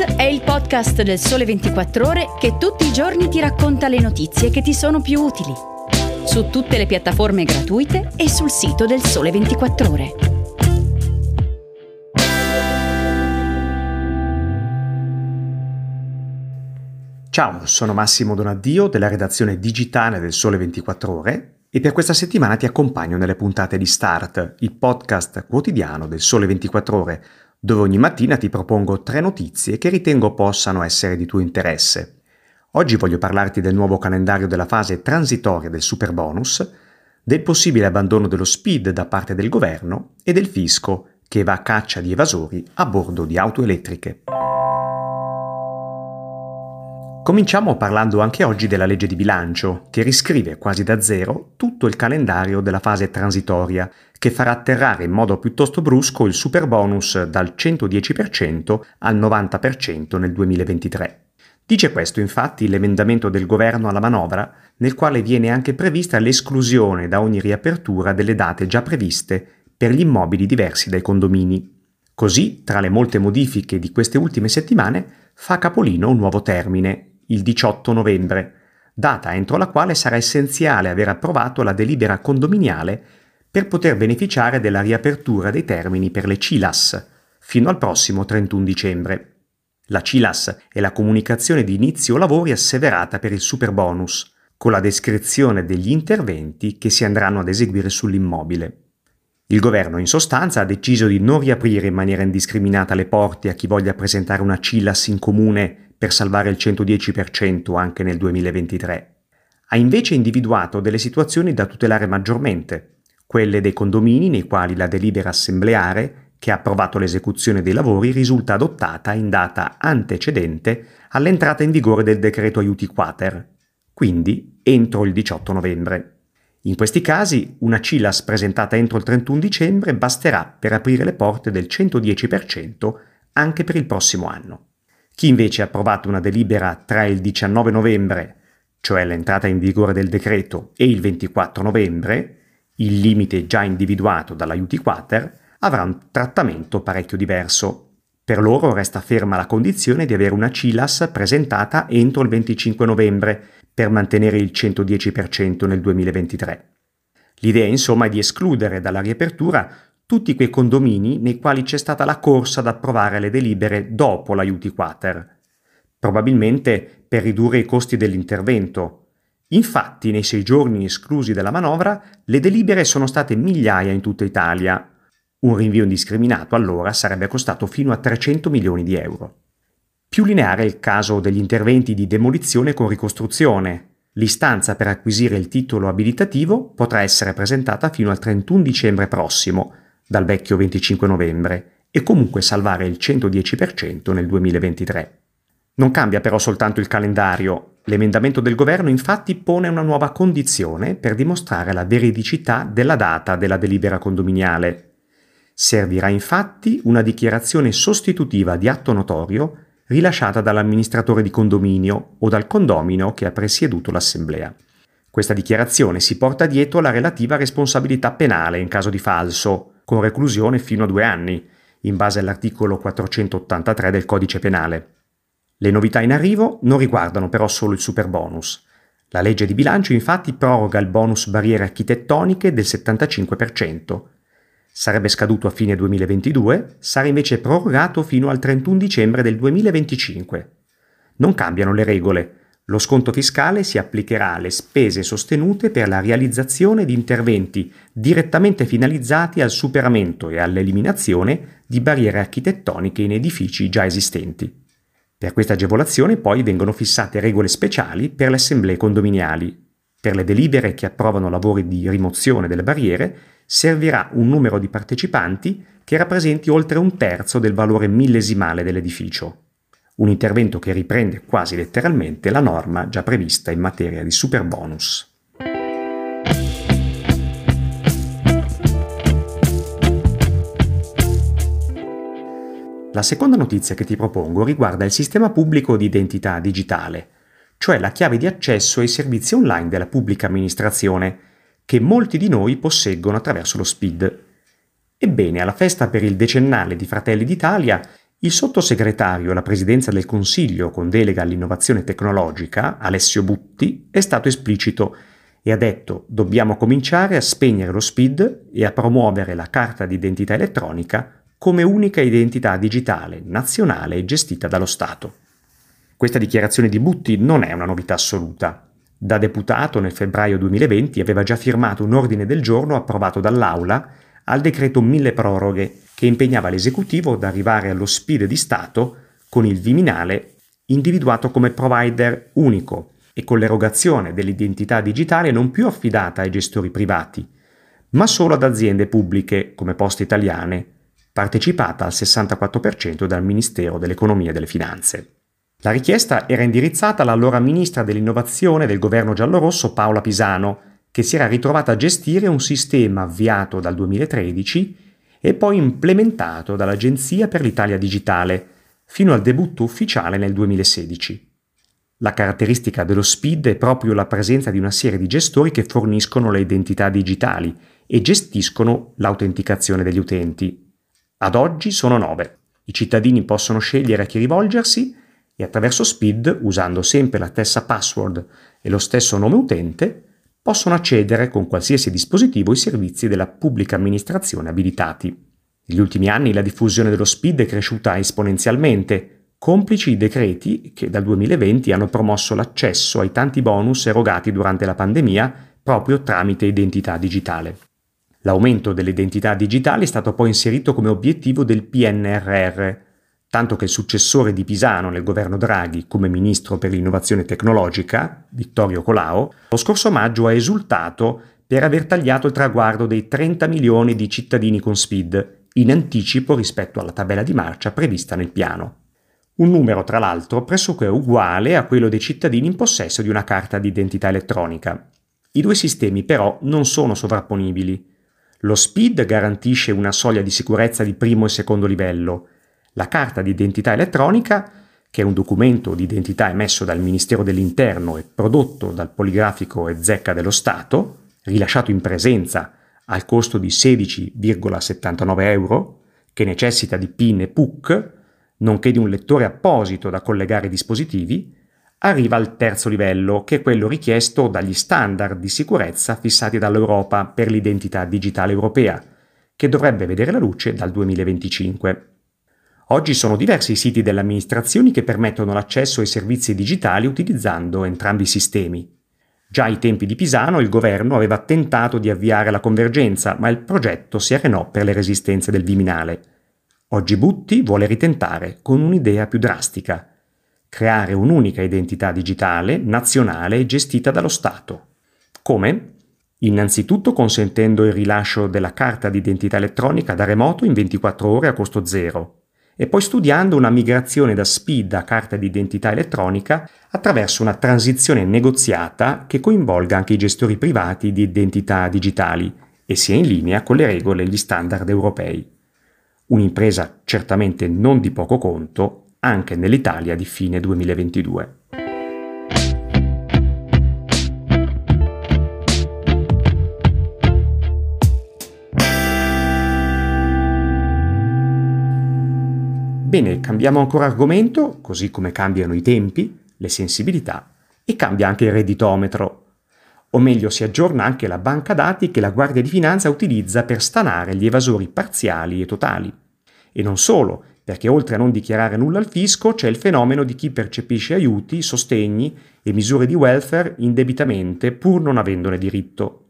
È il podcast del Sole 24 Ore che tutti i giorni ti racconta le notizie che ti sono più utili. Su tutte le piattaforme gratuite e sul sito del Sole 24 Ore. Ciao, sono Massimo Donaddio della redazione digitale del Sole 24 Ore e per questa settimana ti accompagno nelle puntate di Start, il podcast quotidiano del Sole 24 Ore dove ogni mattina ti propongo tre notizie che ritengo possano essere di tuo interesse. Oggi voglio parlarti del nuovo calendario della fase transitoria del super bonus, del possibile abbandono dello speed da parte del governo e del fisco che va a caccia di evasori a bordo di auto elettriche. Cominciamo parlando anche oggi della legge di bilancio, che riscrive quasi da zero tutto il calendario della fase transitoria, che farà atterrare in modo piuttosto brusco il super bonus dal 110% al 90% nel 2023. Dice questo infatti l'emendamento del governo alla manovra, nel quale viene anche prevista l'esclusione da ogni riapertura delle date già previste per gli immobili diversi dai condomini. Così, tra le molte modifiche di queste ultime settimane, fa capolino un nuovo termine, il 18 novembre, data entro la quale sarà essenziale aver approvato la delibera condominiale per poter beneficiare della riapertura dei termini per le CILAS fino al prossimo 31 dicembre. La CILAS è la comunicazione di inizio lavori asseverata per il super bonus, con la descrizione degli interventi che si andranno ad eseguire sull'immobile. Il governo in sostanza ha deciso di non riaprire in maniera indiscriminata le porte a chi voglia presentare una CILAS in comune per salvare il 110% anche nel 2023. Ha invece individuato delle situazioni da tutelare maggiormente, quelle dei condomini nei quali la delibera assembleare che ha approvato l'esecuzione dei lavori risulta adottata in data antecedente all'entrata in vigore del decreto aiuti quater, quindi entro il 18 novembre. In questi casi una CILAS presentata entro il 31 dicembre basterà per aprire le porte del 110% anche per il prossimo anno. Chi invece ha approvato una delibera tra il 19 novembre, cioè l'entrata in vigore del decreto, e il 24 novembre, il limite già individuato dall'aiuti quater, avrà un trattamento parecchio diverso. Per loro resta ferma la condizione di avere una CILAS presentata entro il 25 novembre per mantenere il 110% nel 2023. L'idea insomma è di escludere dalla riapertura tutti quei condomini nei quali c'è stata la corsa ad approvare le delibere dopo l'aiuti quater, probabilmente per ridurre i costi dell'intervento. Infatti, nei sei giorni esclusi dalla manovra, le delibere sono state migliaia in tutta Italia. Un rinvio indiscriminato allora sarebbe costato fino a 300 milioni di euro. Più lineare è il caso degli interventi di demolizione con ricostruzione. L'istanza per acquisire il titolo abilitativo potrà essere presentata fino al 31 dicembre prossimo, dal vecchio 25 novembre e comunque salvare il 110% nel 2023. Non cambia però soltanto il calendario, l'emendamento del governo infatti pone una nuova condizione per dimostrare la veridicità della data della delibera condominiale. Servirà infatti una dichiarazione sostitutiva di atto notorio rilasciata dall'amministratore di condominio o dal condomino che ha presieduto l'assemblea. Questa dichiarazione si porta dietro la relativa responsabilità penale in caso di falso, con reclusione fino a due anni, in base all'articolo 483 del codice penale. Le novità in arrivo non riguardano però solo il super bonus. La legge di bilancio infatti proroga il bonus barriere architettoniche del 75%. Sarebbe scaduto a fine 2022, sarà invece prorogato fino al 31 dicembre del 2025. Non cambiano le regole, lo sconto fiscale si applicherà alle spese sostenute per la realizzazione di interventi direttamente finalizzati al superamento e all'eliminazione di barriere architettoniche in edifici già esistenti. Per questa agevolazione poi vengono fissate regole speciali per le assemblee condominiali. Per le delibere che approvano lavori di rimozione delle barriere servirà un numero di partecipanti che rappresenti oltre un terzo del valore millesimale dell'edificio un intervento che riprende quasi letteralmente la norma già prevista in materia di super bonus. La seconda notizia che ti propongo riguarda il sistema pubblico di identità digitale, cioè la chiave di accesso ai servizi online della pubblica amministrazione, che molti di noi posseggono attraverso lo SPID. Ebbene, alla festa per il decennale di Fratelli d'Italia Il sottosegretario alla presidenza del Consiglio con delega all'innovazione tecnologica, Alessio Butti, è stato esplicito e ha detto dobbiamo cominciare a spegnere lo SPID e a promuovere la carta d'identità elettronica come unica identità digitale nazionale gestita dallo Stato. Questa dichiarazione di Butti non è una novità assoluta. Da deputato nel febbraio 2020 aveva già firmato un ordine del giorno approvato dall'Aula al decreto mille proroghe che impegnava l'esecutivo ad arrivare allo SPID di Stato con il Viminale individuato come provider unico e con l'erogazione dell'identità digitale non più affidata ai gestori privati, ma solo ad aziende pubbliche come Poste Italiane, partecipata al 64% dal Ministero dell'Economia e delle Finanze. La richiesta era indirizzata all'allora ministra dell'innovazione del governo giallorosso Paola Pisano, che si era ritrovata a gestire un sistema avviato dal 2013 e poi implementato dall'Agenzia per l'Italia Digitale, fino al debutto ufficiale nel 2016. La caratteristica dello SPID è proprio la presenza di una serie di gestori che forniscono le identità digitali e gestiscono l'autenticazione degli utenti. Ad oggi sono nove. I cittadini possono scegliere a chi rivolgersi e attraverso SPID, usando sempre la stessa password e lo stesso nome utente, possono accedere con qualsiasi dispositivo ai servizi della pubblica amministrazione abilitati. Negli ultimi anni la diffusione dello SPID è cresciuta esponenzialmente complici i decreti che dal 2020 hanno promosso l'accesso ai tanti bonus erogati durante la pandemia proprio tramite identità digitale. L'aumento delle identità digitali è stato poi inserito come obiettivo del PNRR, tanto che il successore di Pisano nel governo Draghi come ministro per l'innovazione tecnologica, Vittorio Colao, lo scorso maggio ha esultato per aver tagliato il traguardo dei 30 milioni di cittadini con SPID, in anticipo rispetto alla tabella di marcia prevista nel piano un numero tra l'altro pressoché uguale a quello dei cittadini in possesso di una carta d'identità elettronica. I due sistemi però non sono sovrapponibili. Lo SPID garantisce una soglia di sicurezza di primo e secondo livello. La carta d'identità elettronica, che è un documento di identità emesso dal Ministero dell'Interno e prodotto dal Poligrafico e Zecca dello Stato, rilasciato in presenza al costo di 16,79 euro, che necessita di PIN e PUC, nonché di un lettore apposito da collegare ai dispositivi, arriva al terzo livello, che è quello richiesto dagli standard di sicurezza fissati dall'Europa per l'identità digitale europea, che dovrebbe vedere la luce dal 2025. Oggi sono diversi i siti delle amministrazioni che permettono l'accesso ai servizi digitali utilizzando entrambi i sistemi. Già ai tempi di Pisano il governo aveva tentato di avviare la convergenza, ma il progetto si arenò per le resistenze del Viminale. Oggi Butti vuole ritentare con un'idea più drastica, creare un'unica identità digitale, nazionale e gestita dallo Stato. Come? Innanzitutto consentendo il rilascio della carta d'identità elettronica da remoto in 24 ore a costo zero e poi studiando una migrazione da SPID a carta d'identità elettronica attraverso una transizione negoziata che coinvolga anche i gestori privati di identità digitali e sia in linea con le regole e gli standard europei un'impresa certamente non di poco conto anche nell'Italia di fine 2022. Bene, cambiamo ancora argomento, così come cambiano i tempi, le sensibilità e cambia anche il redditometro. O meglio, si aggiorna anche la banca dati che la Guardia di Finanza utilizza per stanare gli evasori parziali e totali. E non solo, perché oltre a non dichiarare nulla al fisco c'è il fenomeno di chi percepisce aiuti, sostegni e misure di welfare indebitamente pur non avendone diritto.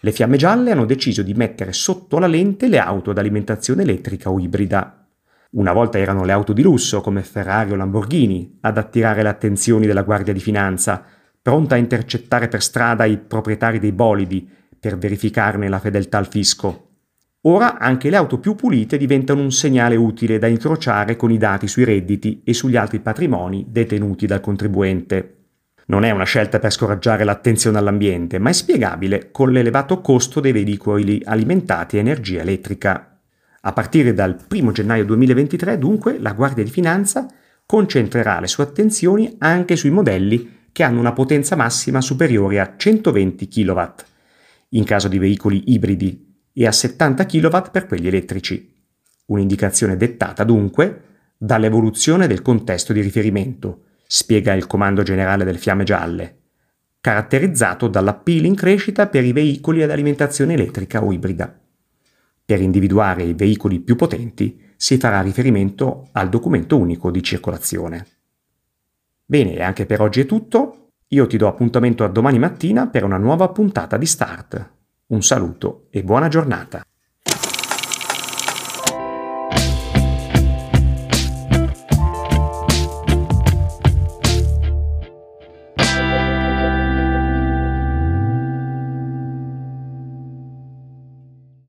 Le fiamme gialle hanno deciso di mettere sotto la lente le auto ad alimentazione elettrica o ibrida. Una volta erano le auto di lusso come Ferrari o Lamborghini ad attirare le attenzioni della Guardia di Finanza, pronta a intercettare per strada i proprietari dei bolidi per verificarne la fedeltà al fisco. Ora anche le auto più pulite diventano un segnale utile da incrociare con i dati sui redditi e sugli altri patrimoni detenuti dal contribuente. Non è una scelta per scoraggiare l'attenzione all'ambiente, ma è spiegabile con l'elevato costo dei veicoli alimentati a energia elettrica. A partire dal 1 gennaio 2023, dunque, la Guardia di Finanza concentrerà le sue attenzioni anche sui modelli che hanno una potenza massima superiore a 120 kW, in caso di veicoli ibridi e a 70 kW per quelli elettrici. Un'indicazione dettata dunque dall'evoluzione del contesto di riferimento, spiega il Comando Generale del Fiamme Gialle, caratterizzato dall'appeal in crescita per i veicoli ad alimentazione elettrica o ibrida. Per individuare i veicoli più potenti si farà riferimento al documento unico di circolazione. Bene, anche per oggi è tutto. Io ti do appuntamento a domani mattina per una nuova puntata di Start. Un saluto e buona giornata.